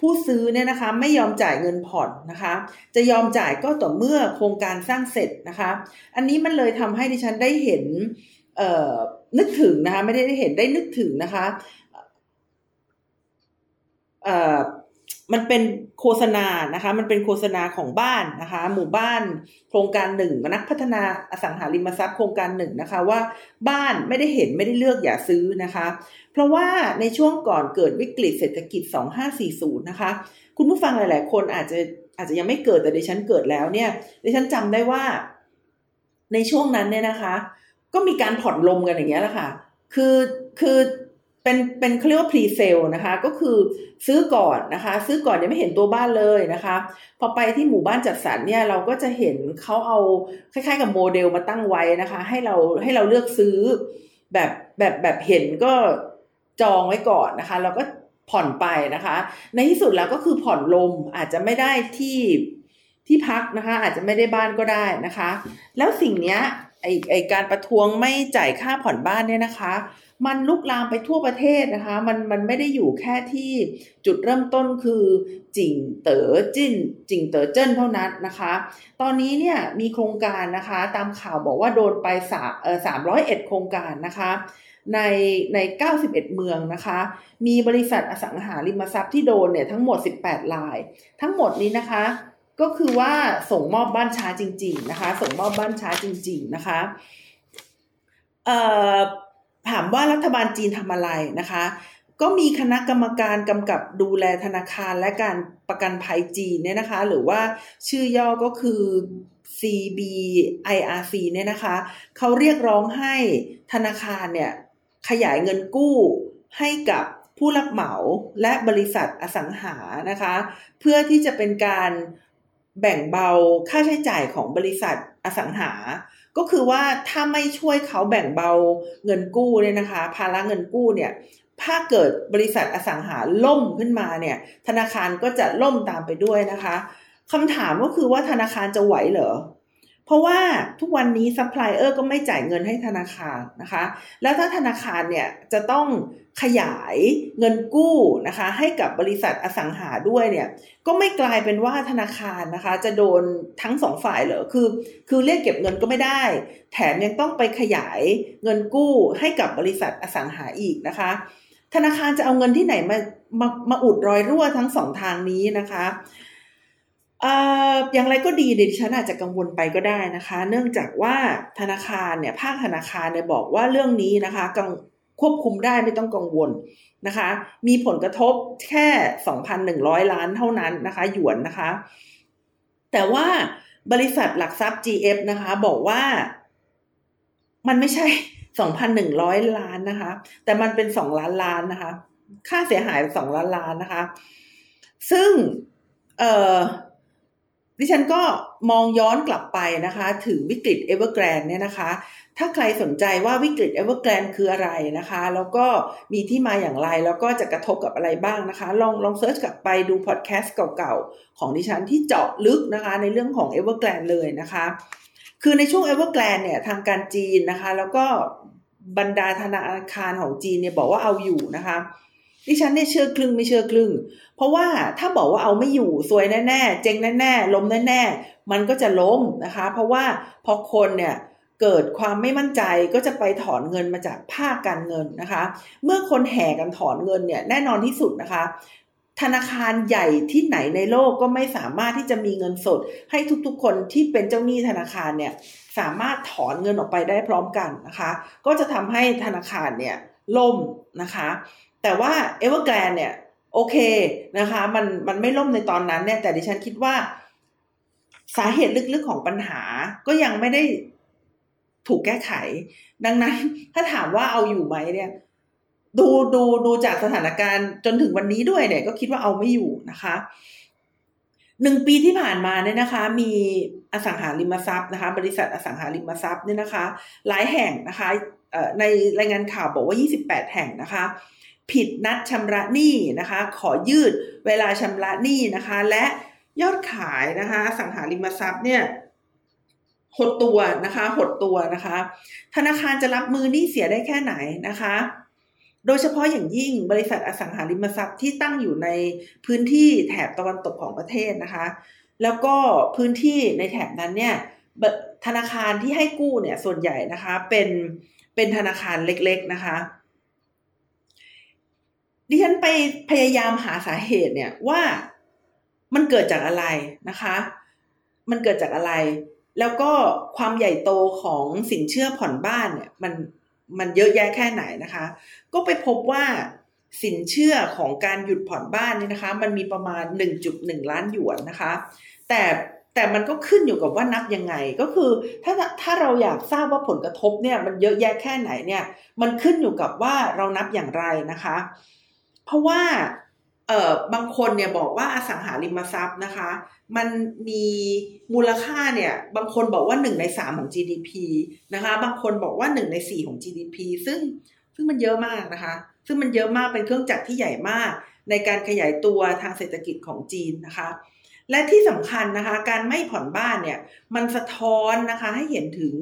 Speaker 1: ผู้ซื้อเนี่ยนะคะไม่ยอมจ่ายเงินผ่อนนะคะ จะยอมจ่ายก็ต่อเมื่อโครงการสร้างเสร็จนะคะ อันนี้มันเลยทำให้ดิฉันได้เห็นนึกถึงนะคะ ไม่ได้ได้เห็นได้นึกถึงนะคะ มันเป็นโฆษณานะคะ มันเป็นโฆษณาของบ้านนะคะ หมู่บ้านโครงการหนึ่งนักพัฒนาอสังหาริมทรัพย์โครงการหนึ่งนะคะว่าบ้านไม่ได้เห็นไม่ได้เลือกอย่าซื้อนะคะ เพราะว่าในช่วงก่อนเกิดวิกฤตเศรษฐกิจ 2540 นะคะ คุณผู้ฟังหลาย ๆ คนอาจจะอาจจะยังไม่เกิดแต่ดิฉันเกิดแล้วเนี่ยดิฉันจำได้ว่า ในช่วงนั้นเนี่ยนะคะ ก็มีการผ่อนลมกันอย่างเงี้ยแหละค่ะ คือคือ เป็นเป็นเขาเรียกว่าพรีเซลนะคะ ก็คือซื้อก่อนนะคะ ซื้อก่อนยังไม่เห็นตัวบ้านเลยนะคะ พอไปที่หมู่บ้านจัดสรรเนี่ยเราก็จะเห็นเขาเอาคล้ายๆ กับโมเดลมาตั้งไว้นะคะ ให้เราให้เราเลือกซื้อแบบแบบแบบเห็นก็จองไว้ก่อนนะคะ แล้วก็ผ่อนไปนะคะ ในที่สุดแล้วก็คือผ่อนลมอาจจะไม่ได้ที่ที่พักนะคะ อาจจะไม่ได้บ้านก็ได้นะคะ แล้วสิ่งเนี้ย ไอไอการประท้วงไม่จ่ายค่าผ่อนบ้านเนี่ยนะคะ มันลุกลามไปทั่วประเทศนะคะ มันมันไม่ได้อยู่แค่ที่จุดเริ่มต้นคือจิงเต๋อจิ้น จิงเต๋อเจิ้นเท่านั้นนะคะ ตอนนี้เนี่ยมีโครงการนะคะตามข่าวบอกว่าโดนไปสาเออสามร้อยเอ็ดโครงการนะคะในใน 91 เมืองนะคะ มีบริษัทอสังหาริมทรัพย์ที่โดนเนี่ยทั้งหมด 18ราย ทั้งหมดนี้นะคะ ก็คือว่าส่งมอบบ้านช้าจริง ๆ นะคะ ส่งมอบบ้านช้าจริง ๆ นะคะเอ่อถามว่ารัฐบาลจีนทำอะไรนะคะ ก็มีคณะกรรมการกำกับดูแลธนาคารและการประกันภัยจีนเนี่ยนะคะ หรือว่าชื่อย่อก็คือ CBIRC เนี่ยนะคะ เขาเรียกร้องให้ธนาคารเนี่ยขยายเงินกู้ให้กับผู้รับเหมาและบริษัทอสังหานะคะ เพื่อที่จะเป็นการ แบ่งเบาค่าใช้จ่ายของบริษัทอสังหา ก็คือว่าถ้าไม่ช่วยเขาแบ่งเบาเงินกู้เนี่ยนะคะ ภาระเงินกู้เนี่ย ถ้าเกิดบริษัทอสังหาล่มขึ้นมาเนี่ย ธนาคารก็จะล่มตามไปด้วยนะคะคำถามก็คือว่าธนาคารจะไหวเหรอ เพราะว่าทุกวันนี้ซัพพลายเออร์ก็ไม่จ่ายเงินให้ธนาคารนะคะ แล้วถ้าธนาคารเนี่ยจะต้องขยายเงินกู้นะคะ ให้กับบริษัทอสังหาด้วยเนี่ยก็ไม่กลายเป็นว่าธนาคารนะคะ จะโดนทั้งสองฝ่ายเหรอคือ คือเรียกเก็บเงินก็ไม่ได้ แถมยังต้องไปขยายเงินกู้ให้กับบริษัทอสังหาอีกนะคะ ธนาคารจะเอาเงินที่ไหนมามามาอุดรอยรั่วทั้งสองทางนี้นะคะ อย่างไรก็ดีดิฉันอาจจะกังวลไปก็ได้นะคะ เนื่องจากว่าธนาคารเนี่ยภาคธนาคารเนี่ยบอกว่าเรื่องนี้นะคะควบคุมได้ไม่ต้องกังวลนะคะ มีผลกระทบแค่ 2,100 ล้านเท่านั้นนะคะ หยวนนะคะ แต่ว่าบริษัทหลักทรัพย์ GF นะคะ บอกว่ามันไม่ใช่ 2,100 ล้านนะคะ แต่มันเป็น 2 ล้านล้านนะคะ ค่าเสียหาย 2 ล้านล้านนะคะ ซึ่งเอ่อ ดิฉันก็มองย้อนกลับไปนะคะ ถึงวิกฤตเอเวอร์แกรนเนี่ยนะคะ ถ้าใครสนใจว่าวิกฤตเอเวอร์แกรนคืออะไรนะคะ แล้วก็มีที่มาอย่างไร แล้วก็จะกระทบกับอะไรบ้างนะคะ ลองลอง search กลับไปดูพอดแคสต์เก่าๆ ของดิฉันที่เจาะลึกนะคะ ในเรื่องของเอเวอร์แกรนเลยนะคะ คือในช่วงเอเวอร์แกรนเนี่ยทางการจีนนะคะ แล้วก็บรรดาธนาคารของจีนเนี่ยบอกว่าเอาอยู่นะคะดิฉันเนี่ยเชื่อครึ่งไม่เชื่อครึ่ง เพราะว่าถ้าบอกว่าเอาไม่อยู่ซวยแน่ๆ เจ๊งแน่ๆ ล้มแน่ๆ มันก็จะล้มนะคะ เพราะว่าพอคนเนี่ยเกิดความไม่มั่นใจก็จะไปถอนเงินมาจากภาคการเงินนะคะ เมื่อคนแห่กันถอนเงินเนี่ยแน่นอนที่สุดนะคะ ธนาคารใหญ่ที่ไหนในโลกก็ไม่สามารถที่จะมีเงินสด ให้ทุกๆคนที่เป็นเจ้าหนี้ธนาคารเนี่ยสามารถถอนเงินออกไปได้พร้อมกันนะคะ ก็จะทำให้ธนาคารเนี่ยล่มนะคะ แต่ว่าเอเวอร์แกรนเนี่ย โอเคนะคะ มันมันไม่ล่มในตอนนั้นเนี่ย แต่ดิฉันคิดว่า สาเหตุลึกๆของปัญหาก็ยังไม่ได้ถูกแก้ไข ดังนั้น ถ้าถามว่าเอาอยู่ไหมเนี่ย ดูดูดูจากสถานการณ์จนถึงวันนี้ด้วยเนี่ย ก็คิดว่าเอาไม่อยู่นะคะหนึ่งปีที่ผ่านมาเนี่ยนะคะ มีอสังหาริมทรัพย์นะคะ บริษัทอสังหาริมทรัพย์เนี่ยนะคะ หลายแห่งนะคะในรายงานข่าวบอกว่า 28 แห่งนะคะ ผิดนัดชำระหนี้นะคะ ขอยืดเวลาชำระหนี้นะคะ และยอดขายนะคะสังหาริมทรัพย์เนี่ยหดตัวนะคะ หดตัวนะคะ ธนาคารจะรับมือหนี้เสียได้แค่ไหนนะคะ โดยเฉพาะอย่างยิ่งบริษัทอสังหาริมทรัพย์ที่ตั้งอยู่ในพื้นที่แถบตะวันตกของประเทศนะคะ แล้วก็พื้นที่ในแถบนั้นเนี่ยธนาคารที่ให้กู้เนี่ยส่วนใหญ่นะคะ เป็นเป็นธนาคารเล็กๆนะคะ ดิฉันไปพยายามหาสาเหตุเนี่ยว่ามันเกิดจากอะไรนะคะ มันเกิดจากอะไร แล้วก็ความใหญ่โตของสินเชื่อผ่อนบ้านเนี่ยมันมันเยอะแยะแค่ไหนนะคะ ก็ไปพบว่าสินเชื่อของการหยุดผ่อนบ้านนี่นะคะ มันมีประมาณ 1.1 ล้านหยวนนะคะ แต่แต่มันก็ขึ้นอยู่กับว่านับยังไงก็คือถ้าถ้าเราอยากทราบว่าผลกระทบเนี่ยมันเยอะแยะแค่ไหนเนี่ย มันขึ้นอยู่กับว่าเรานับอย่างไรนะคะ เพราะว่าเอ่อบางคนเนี่ยบอกว่าอสังหาริมทรัพย์นะคะ มันมีมูลค่าเนี่ย บางคนบอกว่าหนึ่งในสามของ GDP นะคะ บางคนบอกว่าหนึ่งในสี่ของ GDP ซึ่งซึ่งมันเยอะมากนะคะ ซึ่งมันเยอะมากเป็นเครื่องจักรที่ใหญ่มาก ในการขยายตัวทางเศรษฐกิจของจีนนะคะ และที่สำคัญนะคะ การไม่ผ่อนบ้านเนี่ย มันสะท้อนนะคะให้เห็นถึง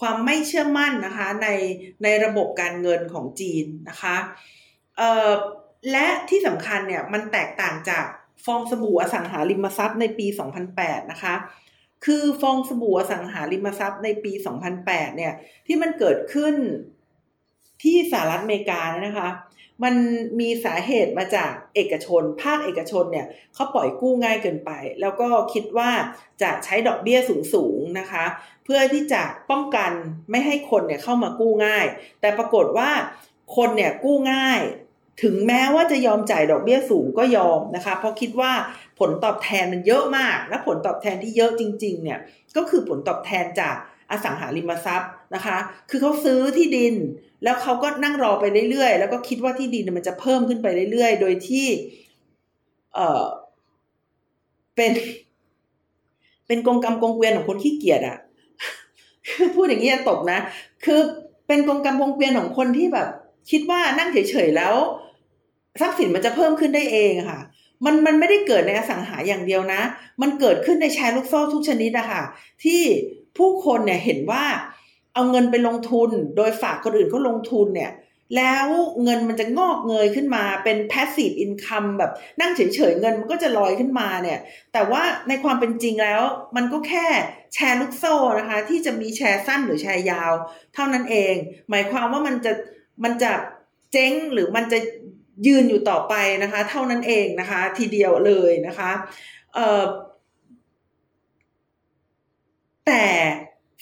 Speaker 1: ความไม่เชื่อมั่นนะคะในในระบบการเงินของจีนนะคะ เอ่อ และที่สำคัญเนี่ยมันแตกต่างจากฟองสบู่อสังหาริมทรัพย์ในปี 2008 นะคะ คือฟองสบู่อสังหาริมทรัพย์ในปี 2008 เนี่ย ที่มันเกิดขึ้นที่สหรัฐอเมริกานะคะ มันมีสาเหตุมาจากเอกชน ภาคเอกชนเนี่ยเขาปล่อยกู้ง่ายเกินไป แล้วก็คิดว่าจะใช้ดอกเบี้ยสูงๆนะคะ เพื่อที่จะป้องกันไม่ให้คนเนี่ยเข้ามากู้ง่าย แต่ปรากฏว่าคนเนี่ยกู้ง่าย ถึงแม้ว่าจะยอมจ่ายดอกเบี้ยสูงก็ยอมนะคะ เพราะคิดว่าผลตอบแทนมันเยอะมาก และผลตอบแทนที่เยอะจริง ๆ เนี่ยก็คือผลตอบแทนจากอสังหาริมทรัพย์นะคะ คือเขาซื้อที่ดิน แล้วเขาก็นั่งรอไปเรื่อยๆ แล้วก็คิดว่าที่ดินมันจะเพิ่มขึ้นไปเรื่อยๆ โดยที่ เออเป็น เป็นกงกรรมกงเกวียนของคนขี้เกียจอะคือพูดอย่างนี้จะตกนะ คือเป็นกงกรรมกงเกวียนของคนที่แบบ คิดว่านั่งเฉยๆแล้วทรัพย์สินมันจะเพิ่มขึ้นได้เองค่ะ มันมันไม่ได้เกิดในอสังหาอย่างเดียวนะ มันเกิดขึ้นในแชร์ลูกโซ่ทุกชนิดอะคะที่ผู้คนเนี่ยเห็นว่าเอาเงินไปลงทุน โดยฝากคนอื่นเขาลงทุนเนี่ย แล้วเงินมันจะงอกเงยขึ้นมาเป็น passive income แบบนั่งเฉยๆเงินมันก็จะลอยขึ้นมาเนี่ย แต่ว่าในความเป็นจริงแล้ว มันก็แค่แชร์ลูกโซ่นะคะ ที่จะมีแชร์สั้นหรือแชร์ยาว เท่านั้นเอง หมายความว่ามันจะ มันจะเจ๊งหรือมันจะยืนอยู่ต่อไปนะคะ เท่านั้นเองนะคะ ทีเดียวเลยนะคะเออแต่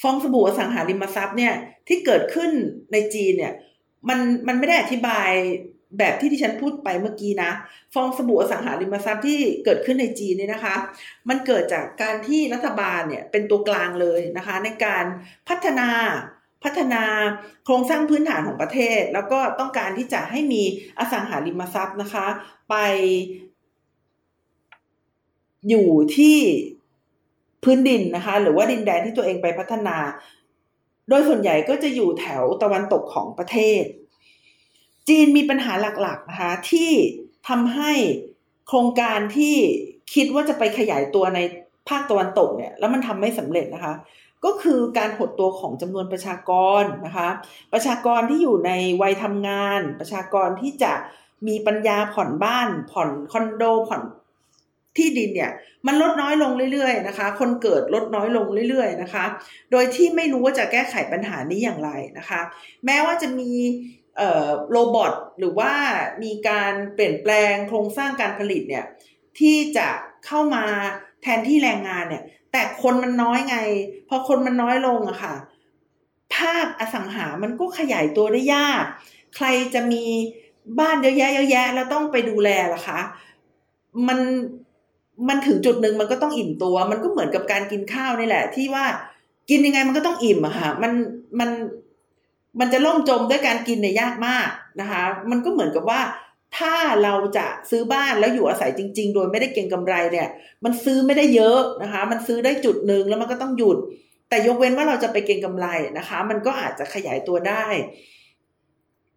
Speaker 1: ฟองสบู่อสังหาริมทรัพย์เนี่ยที่เกิดขึ้นในจีนเนี่ยมันมันไม่ได้อธิบายแบบที่ที่ฉันพูดไปเมื่อกี้นะ ฟองสบู่อสังหาริมทรัพย์ที่เกิดขึ้นในจีนเนี่ยนะคะ มันเกิดจากการที่รัฐบาลเนี่ยเป็นตัวกลางเลยนะคะ ในการพัฒนา พัฒนาโครงสร้างพื้นฐานของประเทศ แล้วก็ต้องการที่จะให้มีอสังหาริมทรัพย์นะคะ ไป อยู่ที่พื้นดินนะคะ หรือว่าดินแดนที่ตัวเองไปพัฒนา โดยส่วนใหญ่ก็จะอยู่แถวตะวันตกของประเทศ จีนมีปัญหาหลักๆนะคะที่ทำให้โครงการที่คิดว่าจะไปขยายตัวในภาคตะวันตกเนี่ย แล้วมันทำไม่สำเร็จนะคะ ก็คือการหดตัวของจำนวนประชากรนะคะ ประชากรที่อยู่ในวัยทำงาน ประชากรที่จะมีปัญญาผ่อนบ้าน ผ่อนคอนโดผ่อนที่ดินเนี่ยมันลดน้อยลงเรื่อยๆนะคะ คนเกิดลดน้อยลงเรื่อยๆนะคะ โดยที่ไม่รู้ว่าจะแก้ไขปัญหานี้อย่างไรนะคะ แม้ว่าจะมีโรบอทหรือว่ามีการเปลี่ยนแปลงโครงสร้างการผลิตเนี่ยที่จะเข้ามาแทนที่แรงงานเนี่ย แต่คนมันน้อยไง พอคนมันน้อยลงอะค่ะ ภาคอสังหามันก็ขยายตัวได้ยาก ใครจะมีบ้านเยอะแยะเยอะแยะแล้วต้องไปดูแลล่ะคะ มันมันถึงจุดหนึ่งมันก็ต้องอิ่มตัว มันก็เหมือนกับการกินข้าวนี่แหละ ที่ว่ากินยังไงมันก็ต้องอิ่มอะค่ะ มันมันมันจะล่มจมด้วยการกินเนี่ยยากมากนะคะ มันก็เหมือนกับว่า ถ้าเราจะซื้อบ้านแล้วอยู่อาศัยจริง ๆ โดยไม่ได้เก็งกำไรเนี่ย มันซื้อไม่ได้เยอะนะคะ มันซื้อได้จุดหนึ่งแล้วมันก็ต้องหยุด แต่ยกเว้นว่าเราจะไปเก็งกำไรนะคะ มันก็อาจจะขยายตัวได้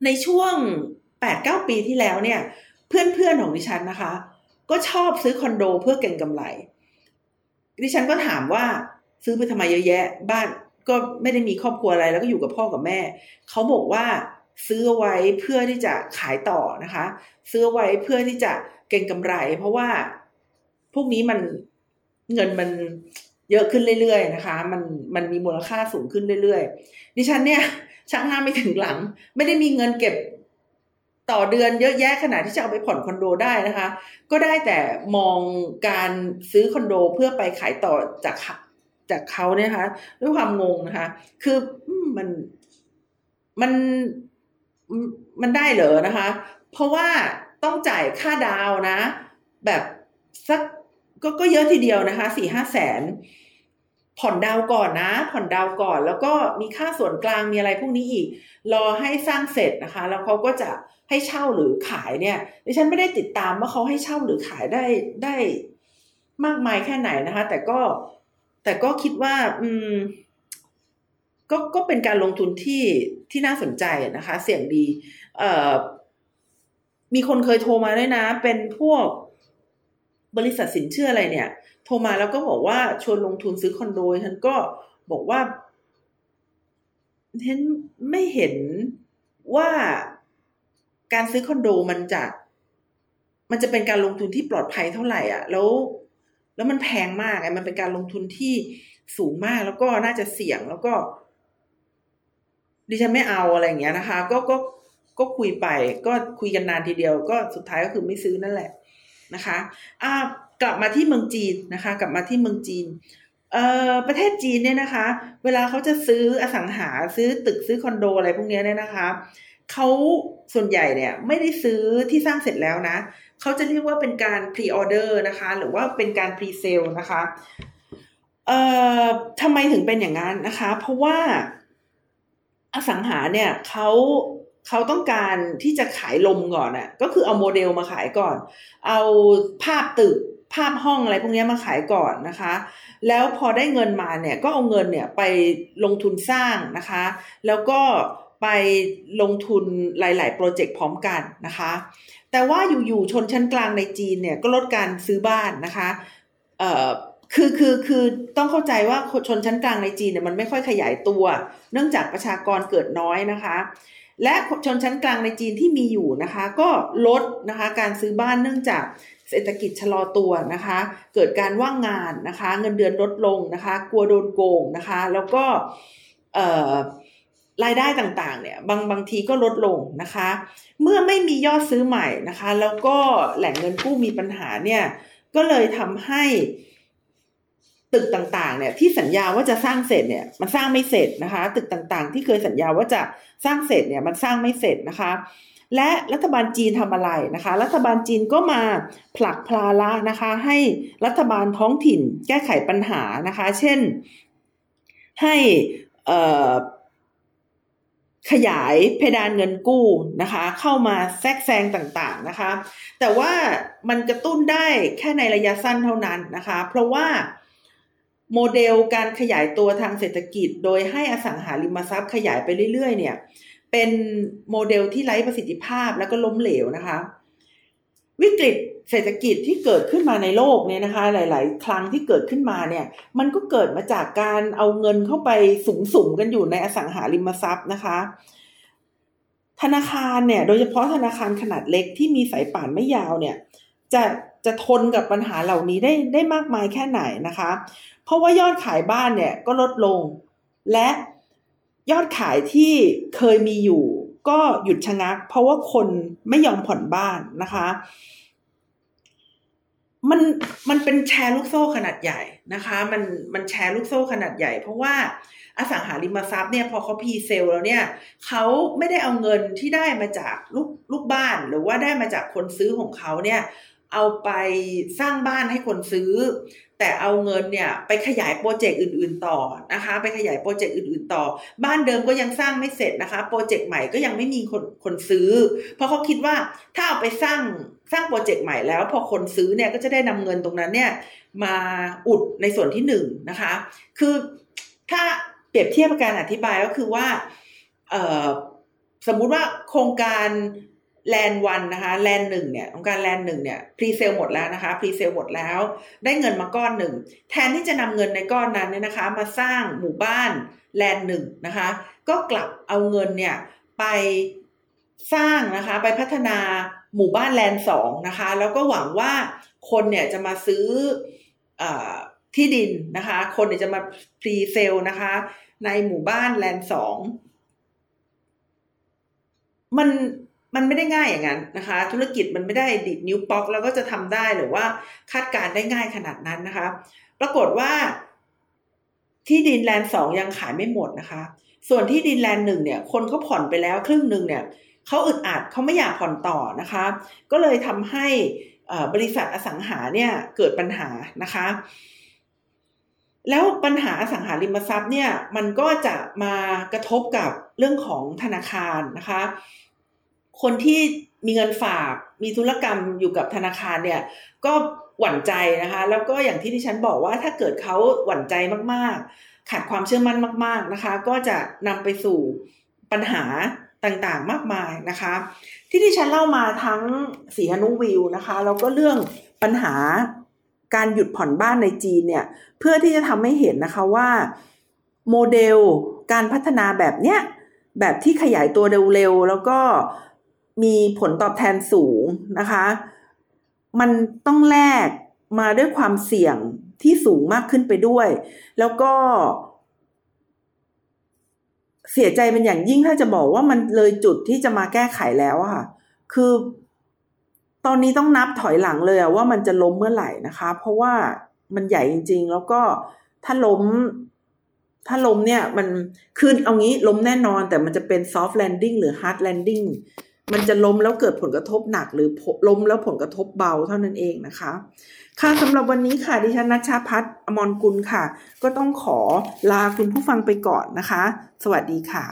Speaker 1: ในช่วงแปดเก้าปีที่แล้วเนี่ย เพื่อนๆของดิฉันนะคะ ก็ชอบซื้อคอนโดเพื่อเก็งกำไร ดิฉันก็ถามว่าซื้อไปทำไมเยอะแยะ บ้านก็ไม่ได้มีครอบครัวอะไรแล้วก็อยู่กับพ่อกับแม่ เขาบอกว่า ซื้อไว้เพื่อที่จะขายต่อนะคะ ซื้อไว้เพื่อที่จะเก็งกำไร เพราะว่าพวกนี้มันเงินมันเยอะขึ้นเรื่อยๆนะคะ มันมันมีมูลค่าสูงขึ้นเรื่อยๆ ดิฉันเนี่ยชักหน้าไม่ถึงหลัง ไม่ได้มีเงินเก็บต่อเดือนเยอะแยะขนาดที่จะเอาไปผ่อนคอนโดได้นะคะ ก็ได้แต่มองการซื้อคอนโดเพื่อไปขายต่อจากจากเขาเนี่ยนะคะ ด้วยความงงนะคะ คือมันมัน มันได้เหรอนะคะ เพราะว่าต้องจ่ายค่าดาวนะ แบบสักก็ก็เยอะทีเดียวนะคะสี่ห้าแสนผ่อนดาวก่อนนะ ผ่อนดาวก่อน แล้วก็มีค่าส่วนกลางมีอะไรพวกนี้อีก รอให้สร้างเสร็จนะคะ แล้วเขาก็จะให้เช่าหรือขายเนี่ยดิฉันไม่ได้ติดตามว่าเขาให้เช่าหรือขายได้ได้มากมายแค่ไหนนะคะ แต่ก็แต่ก็คิดว่า อืม ก็ก็เป็นการลงทุนที่ที่น่าสนใจนะคะ เสี่ยงดี เอ่อ มีคนเคยโทรมาด้วยนะ เป็นพวกบริษัทสินเชื่ออะไรเนี่ย โทรมาแล้วก็บอกว่าชวนลงทุนซื้อคอนโดฉันก็บอกว่าฉันไม่เห็นว่าการซื้อคอนโดมันจะมันจะเป็นการลงทุนที่ปลอดภัยเท่าไหร่อะ แล้ว แล้วมันแพงมากไงมันเป็นการลงทุนที่สูงมากแล้วก็น่าจะเสี่ยงแล้วก็ ดิฉันไม่เอาอะไรอย่างเงี้ยนะคะ ก็ก็ก็คุยไป ก็คุยกันนานทีเดียว ก็สุดท้ายก็คือไม่ซื้อนั่นแหละนะคะอ่ากลับมาที่เมืองจีนนะคะ กลับมาที่เมืองจีนเอ่อประเทศจีนเนี่ยนะคะ เวลาเขาจะซื้ออสังหาซื้อตึกซื้อคอนโดอะไรพวกนี้เนี่ยนะคะเขาส่วนใหญ่เนี่ยไม่ได้ซื้อที่สร้างเสร็จแล้วนะเขาจะเรียกว่าเป็นการ pre-order นะคะ หรือว่าเป็นการ presale นะคะเอ่อทำไมถึงเป็นอย่างนั้นนะคะ เพราะว่า อสังหาเนี่ยเขาเขาต้องการที่จะขายลมก่อนน่ะก็คือเอาโมเดลมาขายก่อน เอาภาพตึกภาพห้องอะไรพวกนี้มาขายก่อนนะคะ แล้วพอได้เงินมาเนี่ยก็เอาเงินเนี่ยไปลงทุนสร้างนะคะ แล้วก็ไปลงทุนหลาย ๆ โปรเจกต์พร้อมกันนะคะ แต่ว่าอยู่ ๆ ชนชั้นกลางในจีนเนี่ยก็ลดการซื้อบ้านนะคะ เอ่อ คือคือคือต้องเข้าใจว่าชนชั้นกลางในจีนเนี่ยมันไม่ค่อยขยายตัว เนื่องจากประชากรเกิดน้อยนะคะ และชนชั้นกลางในจีนที่มีอยู่นะคะ ก็ลดนะคะการซื้อบ้านเนื่องจากเศรษฐกิจชะลอตัวนะคะ เกิดการว่างงานนะคะ เงินเดือนลดลงนะคะ กลัวโดนโกงนะคะ แล้วก็รายได้ต่างๆ เนี่ยบางบางทีก็ลดลงนะคะ เมื่อไม่มียอดซื้อใหม่นะคะ แล้วก็แหล่งเงินกู้มีปัญหาเนี่ย ก็เลยทำให้ ตึกต่างๆ เนี่ยที่สัญญาว่าจะสร้างเสร็จเนี่ยมันสร้างไม่เสร็จนะคะ ตึกต่างๆ ที่เคยสัญญาว่าจะสร้างเสร็จเนี่ยมันสร้างไม่เสร็จนะคะ และรัฐบาลจีนทำอะไรนะคะ รัฐบาลจีนก็มาผลักพลาละนะคะ ให้รัฐบาลท้องถิ่นแก้ไขปัญหานะคะ เช่น ให้ขยายเพดานเงินกู้นะคะ เข้ามาแทรกแซงต่างๆนะคะ แต่ว่ามันกระตุ้นได้แค่ในระยะสั้นเท่านั้นนะคะ เพราะว่า โมเดลการขยายตัวทางเศรษฐกิจ โดยให้อสังหาริมทรัพย์ขยายไปเรื่อย ๆ เนี่ย เป็นโมเดลที่ไร้ประสิทธิภาพแล้วก็ล้มเหลวนะคะ วิกฤตเศรษฐกิจที่เกิดขึ้นมาในโลกเนี่ยนะคะ หลาย ๆ ครั้งที่เกิดขึ้นมาเนี่ย มันก็เกิดมาจากการเอาเงินเข้าไปสุมๆกันอยู่ในอสังหาริมทรัพย์นะคะ ธนาคารเนี่ย โดยเฉพาะธนาคารขนาดเล็กที่มีสายป่านไม่ยาวเนี่ย จะจะทนกับปัญหาเหล่านี้ได้ได้มากมายแค่ไหนนะคะ เพราะว่ายอดขายบ้านเนี่ยก็ลดลง และยอดขายที่เคยมีอยู่ ก็หยุดชะงัก เพราะว่าคนไม่ยอมผ่อนบ้านนะคะ มันมันเป็นแชร์ลูกโซ่ขนาดใหญ่นะคะ มันมันแชร์ลูกโซ่ขนาดใหญ่ เพราะว่าอสังหาริมทรัพย์เนี่ยพอเขา presale แล้วเนี่ยเขาไม่ได้เอาเงินที่ได้มาจากลูกลูกบ้าน หรือว่าได้มาจากคนซื้อของเขาเนี่ย เอาไปสร้างบ้านให้คนซื้อ แต่เอาเงินเนี่ยไปขยายโปรเจกต์อื่น ๆต่อนะคะ ไปขยายโปรเจกต์อื่น ๆ ต่อ บ้านเดิมก็ยังสร้างไม่เสร็จนะคะโปรเจกต์ใหม่ก็ยังไม่มีคนคนซื้อ เพราะเขาคิดว่าถ้าเอาไปสร้างสร้างโปรเจกต์ใหม่แล้ว พอคนซื้อเนี่ยก็จะได้นำเงินตรงนั้นเนี่ยมาอุดในส่วนที่หนึ่งนะคะ คือถ้าเปรียบเทียบการอธิบายก็คือว่าสมมุติว่าโครงการ แลน one นะคะแลนหนึ่งเนี่ยโครงการแลนหนึ่งเนี่ย presale หมดแล้วนะคะ presale หมดแล้ว ได้เงินมาก้อนหนึ่งแทนที่จะนำเงินในก้อนนั้นเนี่ยนะคะ มาสร้างหมู่บ้านแลนหนึ่งนะคะ ก็กลับเอาเงินเนี่ยไปสร้างนะคะไปพัฒนาหมู่บ้านแลนสองนะคะ แล้วก็หวังว่าคนเนี่ยจะมาซื้ออที่ดินนะคะ คนเนี่ยจะมาพรีเซลนะคะ ในหมู่บ้านแลนสองมัน มันไม่ได้ง่ายอย่างนั้นนะคะ ธุรกิจมันไม่ได้ดิดนิ้วป๊อกแล้วก็จะทำได้หรือว่าคาดการได้ง่ายขนาดนั้นนะคะ ปรากฏว่า ที่ดินแลนด์สองยังขายไม่หมดนะคะ ส่วนที่ดินแลนด์หนึ่งเนี่ย คนเขาผ่อนไปแล้วครึ่งหนึ่งเนี่ยเขาอึดอัดเขาไม่อยากผ่อนต่อนะคะ ก็เลยทำให้บริษัทอสังหาเนี่ยเกิดปัญหานะคะ แล้วปัญหาอสังหาริมทรัพย์เนี่ยมันก็จะมากระทบกับเรื่องของธนาคารนะคะ คนที่มีเงินฝาก มีธุรกรรมอยู่กับธนาคารเนี่ย ก็หวั่นใจนะคะ แล้วก็อย่างที่ที่ฉันบอกว่าถ้าเกิดเขาหวั่นใจมากๆ ขาดความเชื่อมั่นมาก ๆนะคะ ก็จะนำไปสู่ปัญหาต่างๆ มากมายนะคะ ที่ที่ฉันเล่ามาทั้งสีฮนุวิวนะคะแล้วก็เรื่องปัญหาการหยุดผ่อนบ้านในจีนเนี่ยเพื่อที่จะทำให้เห็นนะคะว่าโมเดลการพัฒนาแบบเนี้ยแบบที่ขยายตัวเร็วๆแล้วก็ มีผลตอบแทนสูงนะคะ มันต้องแลกมาด้วยความเสี่ยงที่สูงมากขึ้นไปด้วย แล้วก็ เสียใจเป็นอย่างยิ่งถ้าจะบอกว่ามันเลยจุดที่จะมาแก้ไขแล้วอะค่ะ คือตอนนี้ต้องนับถอยหลังเลยว่ามันจะล้มเมื่อไหร่นะคะ เพราะว่ามันใหญ่จริง ๆ แล้วก็ถ้าล้ม ถ้าล้มเนี่ย มันคือเอางี้ล้มแน่นอน แต่มันจะเป็น soft landing หรือ hard landing มันจะล้มแล้วเกิดผลกระทบหนักหรือล้มแล้วผลกระทบเบาเท่านั้นเองนะคะ ค่ะสำหรับวันนี้ค่ะดิฉันนัชชาพัฒอมรกุลค่ะ ก็ต้องขอลาคุณผู้ฟังไปก่อนนะคะ สวัสดีค่ะ